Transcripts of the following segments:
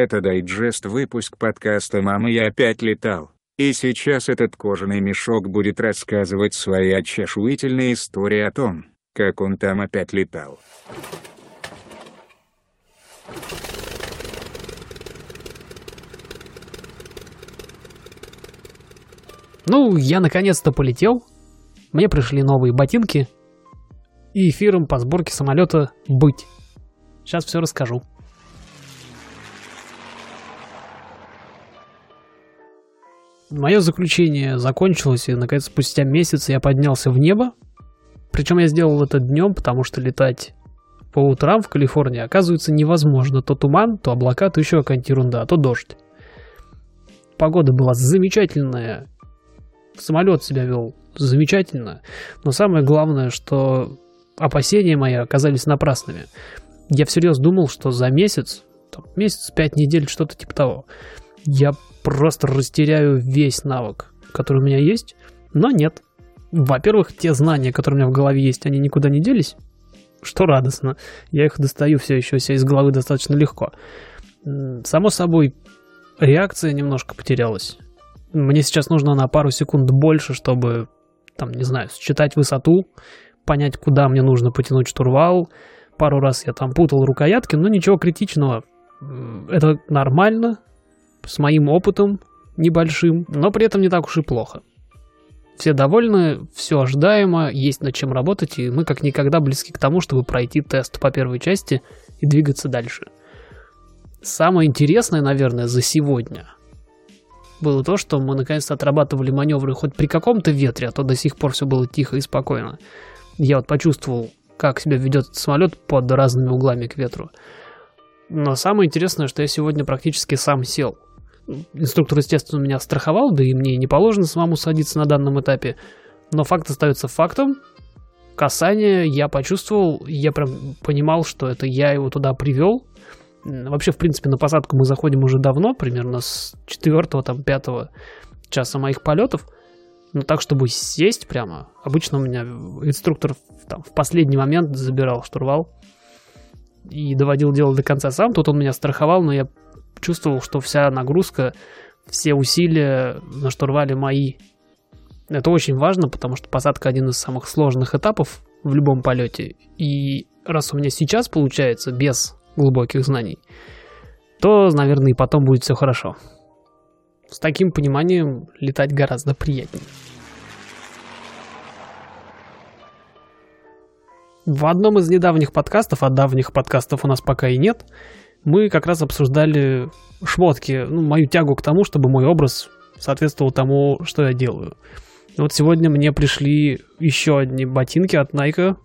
Это дайджест выпуск подкаста «Мама, я опять летал». И сейчас этот кожаный мешок будет рассказывать свои очешуительные истории о том, как он там опять летал. Ну, я наконец-то полетел. Мне пришли новые ботинки. И эфиром по сборке самолета быть. Сейчас все расскажу. Мое заключение закончилось, и наконец спустя месяц я поднялся в небо. Причем я сделал это днем, потому что летать по утрам в Калифорнии оказывается невозможно. То туман, то облака, то еще какая-нибудь ерунда, а то дождь. Погода была замечательная. Самолет себя вел замечательно. Но самое главное, что опасения мои оказались напрасными. Я всерьез думал, что за месяц, месяц, пять недель, что-то типа того, я просто растеряю весь навык, который у меня есть, но нет. Во-первых, те знания, которые у меня в голове есть, они никуда не делись, что радостно. Я их достаю все еще себя из головы достаточно легко. Само собой, реакция немножко потерялась. Мне сейчас нужно на пару секунд больше, чтобы, там, не знаю, считать высоту, понять, куда мне нужно потянуть штурвал. Пару раз я там путал рукоятки, но ничего критичного. Это нормально, с моим опытом небольшим, но при этом не так уж и плохо. Все довольны, все ожидаемо, есть над чем работать, и мы как никогда близки к тому, чтобы пройти тест по первой части и двигаться дальше. Самое интересное, наверное, за сегодня было то, что мы наконец-то отрабатывали маневры хоть при каком-то ветре, а то до сих пор все было тихо и спокойно. Я вот почувствовал, как себя ведет самолет под разными углами к ветру. Но самое интересное, что я сегодня практически сам сел – Инструктор, естественно, меня страховал, да и мне не положено самому садиться на данном этапе. Но факт остается фактом. Касание я почувствовал, я прям понимал, что это я его туда привел. Вообще, в принципе, на посадку мы заходим уже давно, примерно с 4 там, 5 часа моих полетов. Но так, чтобы сесть прямо, обычно у меня инструктор там, в последний момент забирал штурвал и доводил дело до конца сам. Тут он меня страховал, но я чувствовал, что вся нагрузка, все усилия на штурвале мои. Это очень важно, потому что посадка один из самых сложных этапов в любом полете. И раз у меня сейчас получается без глубоких знаний, то, наверное, и потом будет все хорошо. С таким пониманием летать гораздо приятнее. В одном из недавних подкастов, а давних подкастов у нас пока и нет, мы как раз обсуждали шмотки, ну, мою тягу к тому, чтобы мой образ соответствовал тому, что я делаю. вот сегодня мне пришли еще одни ботинки от Nike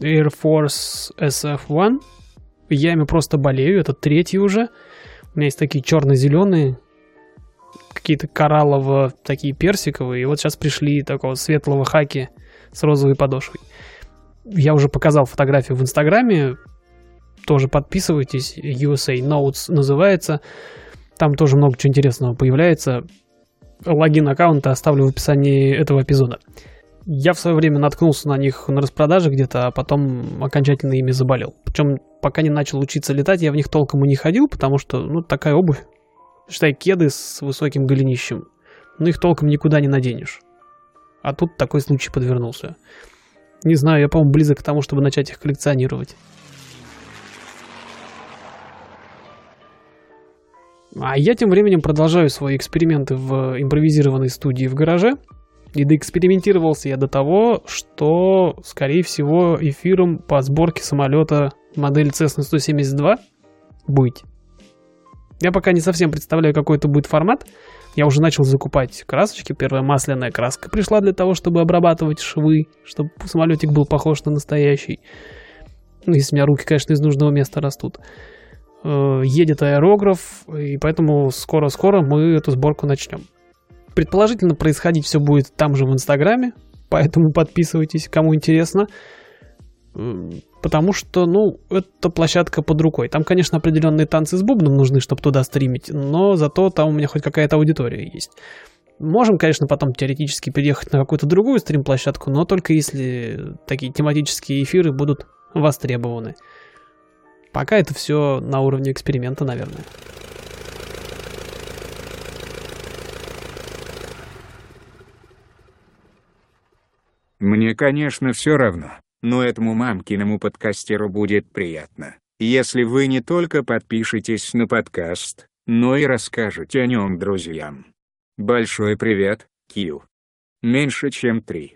Air Force SF1. Я ими просто болею, это третий уже. У меня есть такие черно-зеленые, какие-то кораллово, такие персиковые. И вот сейчас пришли такого светлого хаки с розовой подошвой. Я уже показал фотографию в Инстаграме тоже подписывайтесь. USA Notes называется. Там тоже много чего интересного появляется. Логин аккаунта оставлю в описании этого эпизода. Я в свое время наткнулся на них на распродаже где-то, а потом окончательно ими заболел. Причем пока не начал учиться летать, я в них толком и не ходил, потому что, ну, такая обувь. Считай, кеды с высоким голенищем. Но их толком никуда не наденешь. А тут такой случай подвернулся. Не знаю, я, по-моему, близок к тому, чтобы начать их коллекционировать. А я тем временем продолжаю свои эксперименты в импровизированной студии в гараже. И доэкспериментировался я до того, что, скорее всего, эфиром по сборке самолета модели Cessna 172 быть. Я пока не совсем представляю, какой это будет формат. Я уже начал закупать красочки. Первая масляная краска пришла для того, чтобы обрабатывать швы, чтобы самолетик был похож на настоящий. Ну, если у меня руки, конечно, из нужного места растут. Э, едет аэрограф, и поэтому скоро-скоро мы эту сборку начнем. Предположительно, происходить все будет там же в Инстаграме, поэтому подписывайтесь, кому интересно. Потому что, ну, это площадка под рукой. Там, конечно, определенные танцы с бубном нужны, чтобы туда стримить, но зато там у меня хоть какая-то аудитория есть. Можем, конечно, потом теоретически переехать на какую-то другую стрим-площадку, но только если такие тематические эфиры будут востребованы. Пока это все на уровне эксперимента, наверное. Мне, конечно, все равно, но этому мамкиному подкастеру будет приятно, если вы не только подпишетесь на подкаст, но и расскажете о нем друзьям. Большой привет, Кью. Меньше чем три.